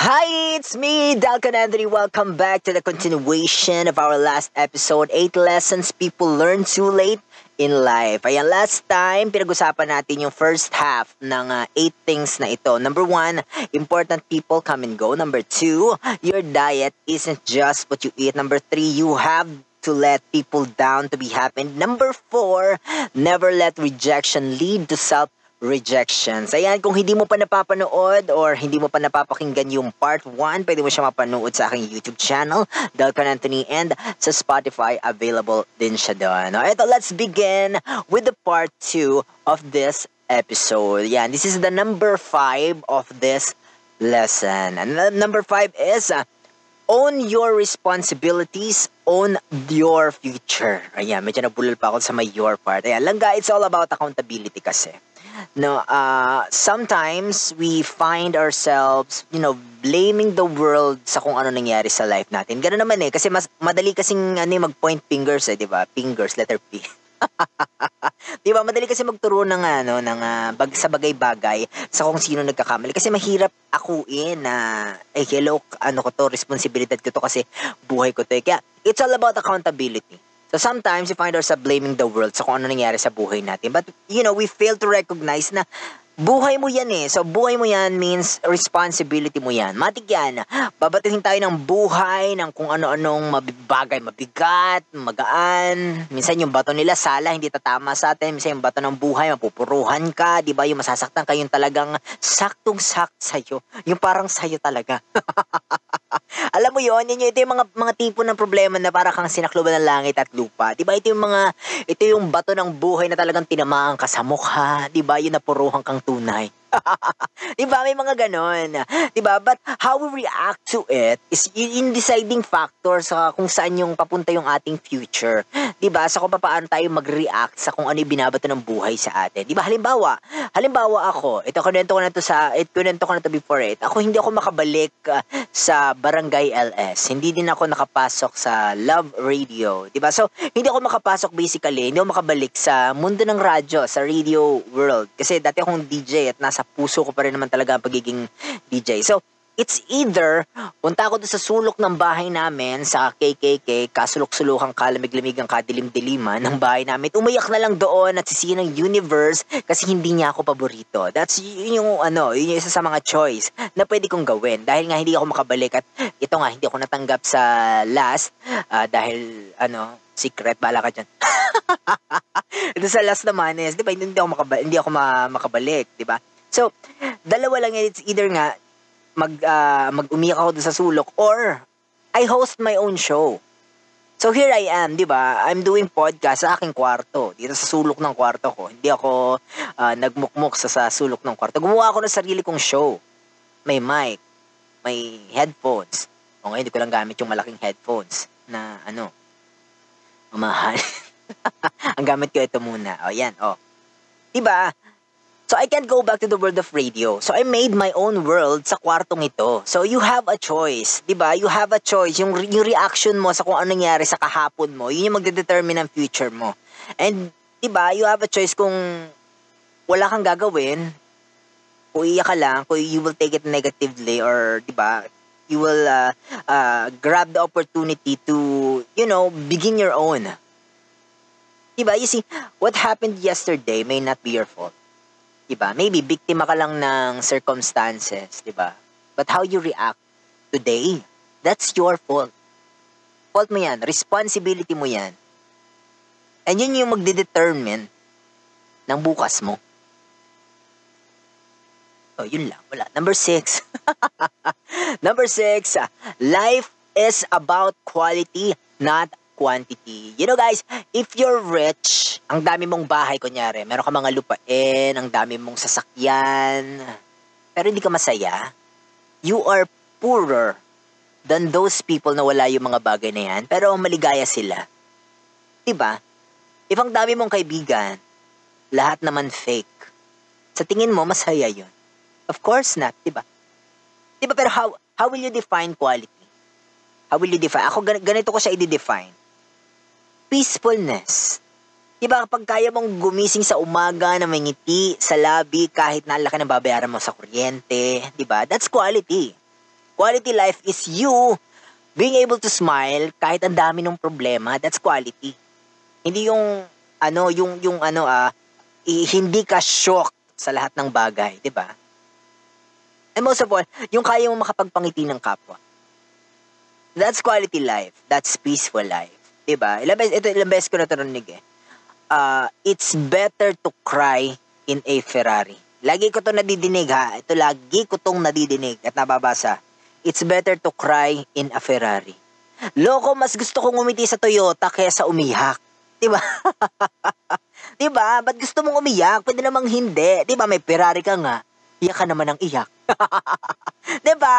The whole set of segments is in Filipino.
Hi, it's me, Dalton Anthony. Welcome back to the continuation of our last episode, 8 Lessons People Learn Too Late in Life. Ayan, last time, pinag-usapan natin yung first half ng 8 uh, things na ito. Number 1, important people come and go. Number 2, your diet isn't just what you eat. Number 3, you have to let people down to be happy. Number 4, never let rejection lead to self rejections. Ayan, kung hindi mo pa napapanood or hindi mo pa napapakinggan yung part 1, pwede mo siya mapanood sa aking YouTube channel, Dalton Anthony, and sa Spotify, available din siya doon. Ito, let's begin with the part 2 of this episode. Yan, this is the number 5 of this lesson. And number 5 is, uh, own your responsibilities, own your future. Ayan, medyo nabulol pa ako sa may your part. Ayan, langga, it's all about accountability kasi no uh sometimes we find ourselves you know blaming the world sa kung ano nangyari sa life natin. Ganoon naman eh kasi mas madali kasing ano eh, mag point fingers eh di ba? Fingers letter P. Di ba? Madali kasi magturo ng ano ng uh, bag sa bagay-bagay sa kung sino nagkakamali. Kasi mahirap akuin na eh hello ano ko to responsibilidad ko to kasi buhay ko to eh. kaya it's all about accountability So sometimes we find ourselves blaming the world sa kung ano nangyari sa buhay natin. But, you know, we fail to recognize na buhay mo yan eh. So, buhay mo yan means responsibility mo yan. Matik yan. Babatuhin tayo ng buhay, ng kung ano-anong mabibagay, mabigat, magaan. Minsan yung bato nila, sala, hindi tatama sa atin. Minsan yung bato ng buhay, mapupuruhan ka, di ba? Yung masasaktan ka, yung talagang saktong-sakt sa'yo. Yung parang sa'yo talaga. Alam mo yon yun, ito yung mga, mga tipo ng problema na para kang sinakluban ng langit at lupa. Diba? Ito yung mga, ito yung bato ng buhay na talagang tinamaan ka sa mukha. Diba? Yung napuruhan kang tunay. diba? May mga ganon. Diba? But how we react to it is in deciding factor sa kung saan yung papunta yung ating future. Diba? Sa kung paano tayo mag-react sa kung ano yung binabato ng buhay sa atin. Diba? Halimbawa, halimbawa ako, ito kunento ko na to sa, ito kunento ko na to before it. Ako hindi ako makabalik uh, sa Barangay LS. Hindi din ako nakapasok sa Love Radio. Diba? So, hindi ako makapasok basically, hindi ako makabalik sa mundo ng radyo, sa radio world. Kasi dati akong DJ at nasa sa puso ko pa rin naman talaga ang pagiging DJ. So, it's either punta ako doon sa sulok ng bahay namin sa KKK, kasulok-sulukang kalamig-lamig ang kadilim-diliman ng bahay namin. Umayak na lang doon at sisihin ng universe kasi hindi niya ako paborito. That's yun yung ano, yun yung isa sa mga choice na pwede kong gawin dahil nga hindi ako makabalik at ito nga hindi ako natanggap sa last uh, dahil ano, secret, bala ka dyan. Ito sa last naman is, di ba, hindi ako, makabalik, hindi ako ma- makabalik, di ba? So, dalawa lang yan. It's either nga, mag, uh, mag-umiyak ako sa sulok or I host my own show. So here I am, 'di ba? I'm doing podcast sa aking kwarto, dito sa sulok ng kwarto ko. Hindi ako uh, nagmukmuk sa, sa sulok ng kwarto. Gumawa ako ng sarili kong show. May mic, may headphones. O ngayon, hindi ko lang gamit yung malaking headphones na ano, mamahal. Ang gamit ko ito muna. O yan, o. Diba? So I can't go back to the world of radio. So I made my own world sa kwartong ito. So you have a choice, 'di ba? You have a choice. Yung yung reaction mo sa kung ano nangyari sa kahapon mo, yun yung magde-determine ng future mo. And 'di ba? You have a choice kung wala kang gagawin, kung iyak ka lang, kung you will take it negatively or 'di ba? You will uh, uh, grab the opportunity to, you know, begin your own. 'Di ba? You see, what happened yesterday may not be your fault 'di ba? Maybe biktima ka lang ng circumstances, 'di ba? But how you react today, that's your fault. Fault mo 'yan, responsibility mo 'yan. And yun yung magde-determine ng bukas mo. Oh, yun lang. Wala. Number six. Number six, life is about quality, not quantity. You know guys, if you're rich, ang dami mong bahay kunyari, meron ka mga lupain, ang dami mong sasakyan, pero hindi ka masaya, you are poorer than those people na wala yung mga bagay na yan, pero maligaya sila. Diba? If ang dami mong kaibigan, lahat naman fake, sa tingin mo, masaya yun. Of course not, diba? Diba, pero how, how will you define quality? How will you define? Ako, ganito ko siya i-define peacefulness. Diba kapag kaya mong gumising sa umaga na may ngiti sa labi kahit na laki ng babayaran mo sa kuryente, diba? That's quality. Quality life is you being able to smile kahit ang dami ng problema. That's quality. Hindi yung ano, yung yung ano ah hindi ka shock sa lahat ng bagay, 'di ba? And most of all, yung kaya mo makapagpangiti ng kapwa. That's quality life. That's peaceful life. 'Di ba? Ilang beses, ito ilang beses ko na narinig eh. Uh, it's better to cry in a Ferrari. Lagi ko to nadidinig ha. Ito lagi ko tong nadidinig at nababasa. It's better to cry in a Ferrari. Loko, mas gusto kong umiti sa Toyota kaysa umihak. Diba? diba? Ba't gusto mong umiyak? Pwede namang hindi. Diba? May Ferrari ka nga. Iyak ka naman ng iyak. diba?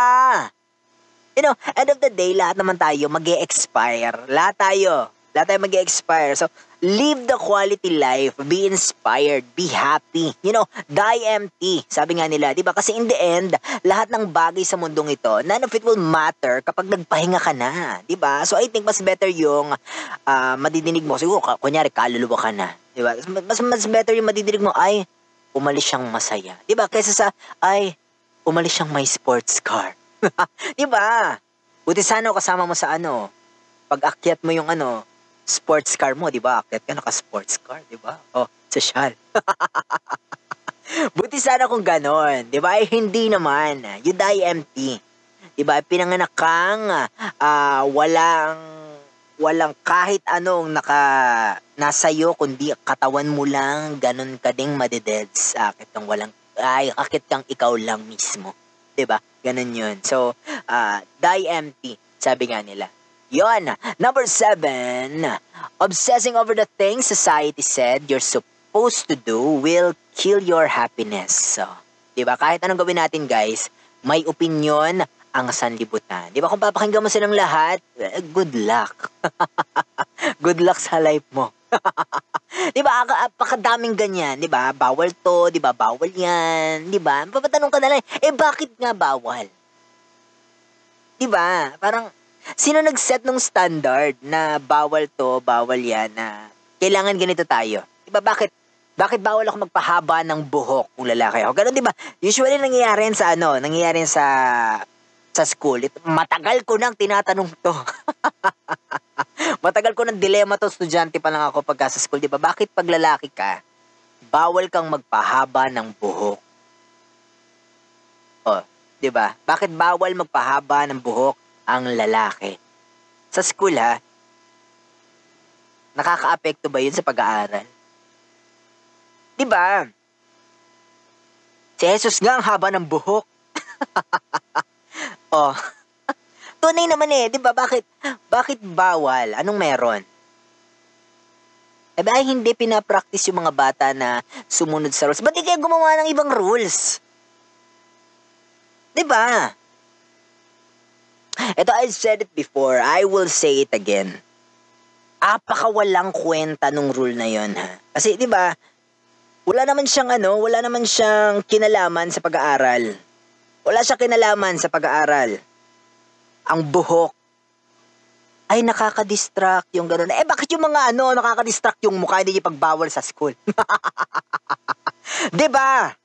You know, end of the day, lahat naman tayo mag expire Lahat tayo. Lahat tayo mag expire So, live the quality life. Be inspired. Be happy. You know, die empty. Sabi nga nila, di ba? Kasi in the end, lahat ng bagay sa mundong ito, none of it will matter kapag nagpahinga ka na. Di ba? So, I think mas better yung uh, madidinig mo. Siguro, kunyari, kaluluwa ka na. Di ba? Mas, mas better yung madidinig mo, ay, umalis siyang masaya. Di ba? Kaysa sa, ay, umalis siyang may sports car. di ba? Buti sana kasama mo sa ano, pag akyat mo yung ano, sports car mo, di ba? Akit ka naka-sports car, di ba? Oh, sosyal. Buti sana kung ganon, di ba? Ay, hindi naman. You die empty. Di ba? Pinanganak kang uh, walang walang kahit anong naka nasa iyo kundi katawan mo lang ganun ka ding madededs akit ng walang ay akit kang ikaw lang mismo 'di ba ganun yun so uh, die empty sabi nga nila Yon. Number seven, obsessing over the things society said you're supposed to do will kill your happiness. So, di ba? Kahit anong gawin natin, guys, may opinion ang sanlibutan. Di ba? Kung papakinggan mo silang lahat, eh, good luck. good luck sa life mo. di ba? Apakadaming ganyan, di ba? Bawal to, di ba? Bawal yan, di ba? Papatanong ka na lang, eh bakit nga bawal? Di ba? Parang, Sino nag-set ng standard na bawal to, bawal yan, na kailangan ganito tayo? Diba bakit? Bakit bawal ako magpahaba ng buhok kung lalaki ako? Ganun, di ba? Usually nangyayari sa ano, nangyayari sa sa school. Ito, matagal ko nang tinatanong to. matagal ko nang dilema to estudyante pa lang ako pagka sa school, di ba? Bakit pag lalaki ka, bawal kang magpahaba ng buhok? Oh, di ba? Bakit bawal magpahaba ng buhok ang lalaki. Sa school ha, nakakaapekto ba yun sa pag-aaral? Di ba? Si Jesus nga ang haba ng buhok. oh. Tunay naman eh, di ba? Bakit, bakit bawal? Anong meron? Eh ba hindi pinapractice yung mga bata na sumunod sa rules? Ba't di kaya gumawa ng ibang rules? Di ba? Ito, I've said it before. I will say it again. Apaka walang kwenta nung rule na yon ha. Kasi, di ba, wala naman siyang ano, wala naman siyang kinalaman sa pag-aaral. Wala siyang kinalaman sa pag-aaral. Ang buhok ay nakaka-distract yung gano'n. Eh bakit yung mga ano nakaka-distract yung mukha hindi pagbawal sa school? 'Di ba?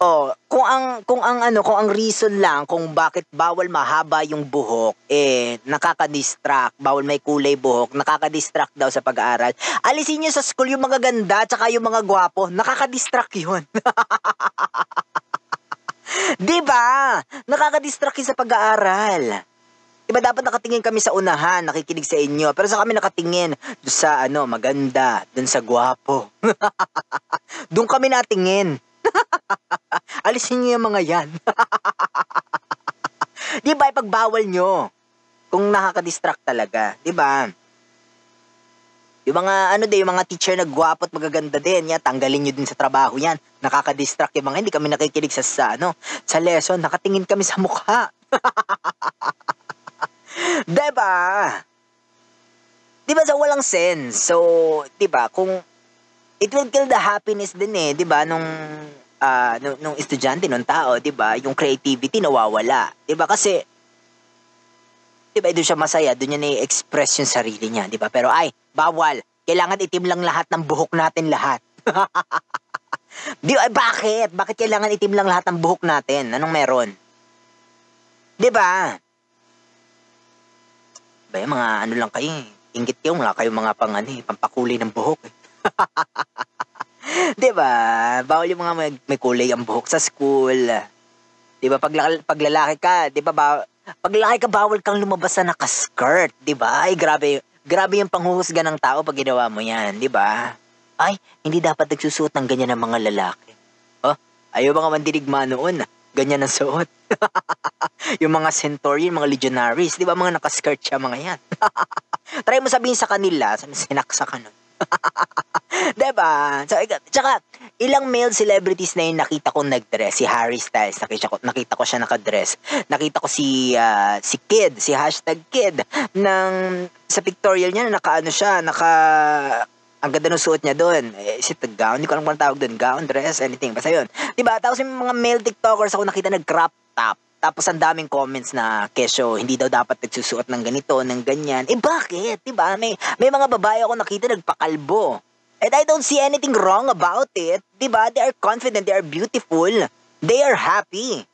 Oh, kung ang kung ang ano, kung ang reason lang kung bakit bawal mahaba yung buhok, eh nakaka-distract, bawal may kulay buhok, nakaka-distract daw sa pag-aaral. Alisin niyo sa school yung mga ganda tsaka yung mga gwapo, nakaka-distract 'yun. 'Di ba? Nakaka-distract sa pag-aaral. Diba dapat nakatingin kami sa unahan, nakikinig sa inyo. Pero sa kami nakatingin doon sa ano, maganda, doon sa gwapo. doon kami natingin. Alisin niyo yung mga yan. di ba, ipagbawal nyo. Kung nakaka-distract talaga. Di ba? Yung mga, ano din, yung mga teacher na gwapo at magaganda din, yan, tanggalin nyo din sa trabaho yan. Nakaka-distract yung mga, hindi kami nakikinig sa, sa, ano, sa lesson, nakatingin kami sa mukha. diba? Diba sa walang sense? So, diba, kung it will kill the happiness din eh, 'di ba? Nung uh, nung, nung estudyante, nung tao, 'di ba? Yung creativity nawawala, 'di ba? Kasi 'di ba, doon siya masaya, doon niya na-express yung sarili niya, 'di ba? Pero ay, bawal. Kailangan itim lang lahat ng buhok natin lahat. Di ay bakit? Bakit kailangan itim lang lahat ng buhok natin? Anong meron? 'Di ba? Ba, mga ano lang kayo, inggit kayo, wala kayong mga pang ano, eh, pampakulay ng buhok. Eh. 'Di ba? Bawal yung mga may, may kulay ang buhok sa school. 'Di ba? Pag, pag lalaki ka, 'di ba? Ba, pag lalaki ka bawal kang lumabas na naka-skirt, 'di ba? Ay grabe, grabe yung panghuhusga ng tao pag ginawa mo 'yan, 'di ba? Ay, hindi dapat nagsusuot ng ganyan ng mga lalaki. Oh, ayaw mga mandirigma noon. Ganyan ang suot. yung mga centurion, mga legionaries, di ba mga nakaskirt siya mga yan? Try mo sabihin sa kanila, sinaksa ka nun. diba? So, tsaka, ilang male celebrities na yung nakita ko nag-dress. Si Harry Styles, nakita ko, nakita ko siya nakadress. Nakita ko si, uh, si Kid, si hashtag Kid, ng, sa pictorial niya, naka ano siya, naka, ang ganda ng suot niya doon. Eh, is it a gown? Hindi ko alam kung tawag doon. Gown, dress, anything. Basta yun. Diba? Tapos yung mga male tiktokers ako nakita nag-crop top. Tapos ang daming comments na kesyo, hindi daw dapat nagsusuot ng ganito, ng ganyan. Eh bakit? Diba? May, may mga babae ako nakita nagpakalbo. And I don't see anything wrong about it. Diba? They are confident, they are beautiful. They are happy.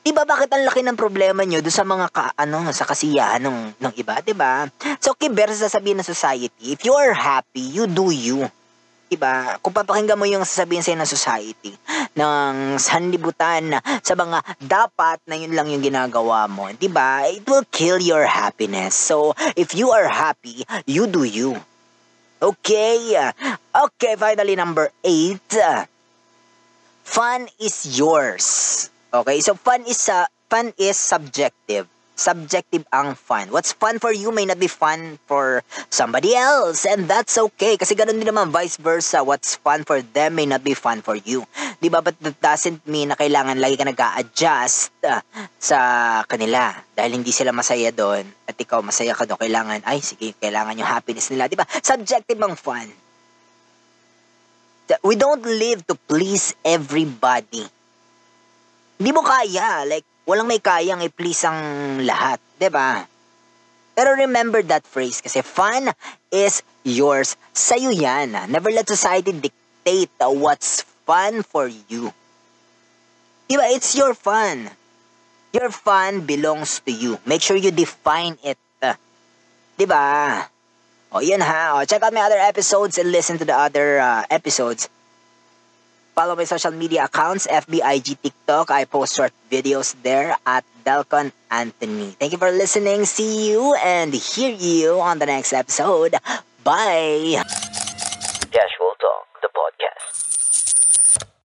Diba bakit ang laki ng problema nyo doon sa mga ka, ano, sa kasiyahan ng, ng iba, diba? So, kiber sa sasabihin ng society, if you are happy, you do you. Diba? Kung papakinggan mo yung sasabihin sa'yo ng society, ng sanlibutan, sa mga dapat na yun lang yung ginagawa mo, diba? It will kill your happiness. So, if you are happy, you do you. Okay? Okay, finally, number eight. Fun is yours. Okay, so fun is uh, fun is subjective. Subjective ang fun. What's fun for you may not be fun for somebody else. And that's okay. Kasi ganun din naman vice versa. What's fun for them may not be fun for you. Di ba? But that doesn't mean na kailangan lagi ka nag adjust uh, sa kanila. Dahil hindi sila masaya doon at ikaw masaya ka doon. Kailangan, ay sige, kailangan yung happiness nila. Di ba? Subjective ang fun. We don't live to please everybody hindi mo kaya. Like, walang may kayang i-please ang lahat. ba? Diba? Pero remember that phrase kasi fun is yours. Sa'yo yan. Never let society dictate what's fun for you. Diba? It's your fun. Your fun belongs to you. Make sure you define it. Diba? O, yun ha. O, check out my other episodes and listen to the other uh, episodes. Follow my social media accounts, FB, IG, TikTok. I post short videos there at Delcon Anthony. Thank you for listening. See you and hear you on the next episode. Bye!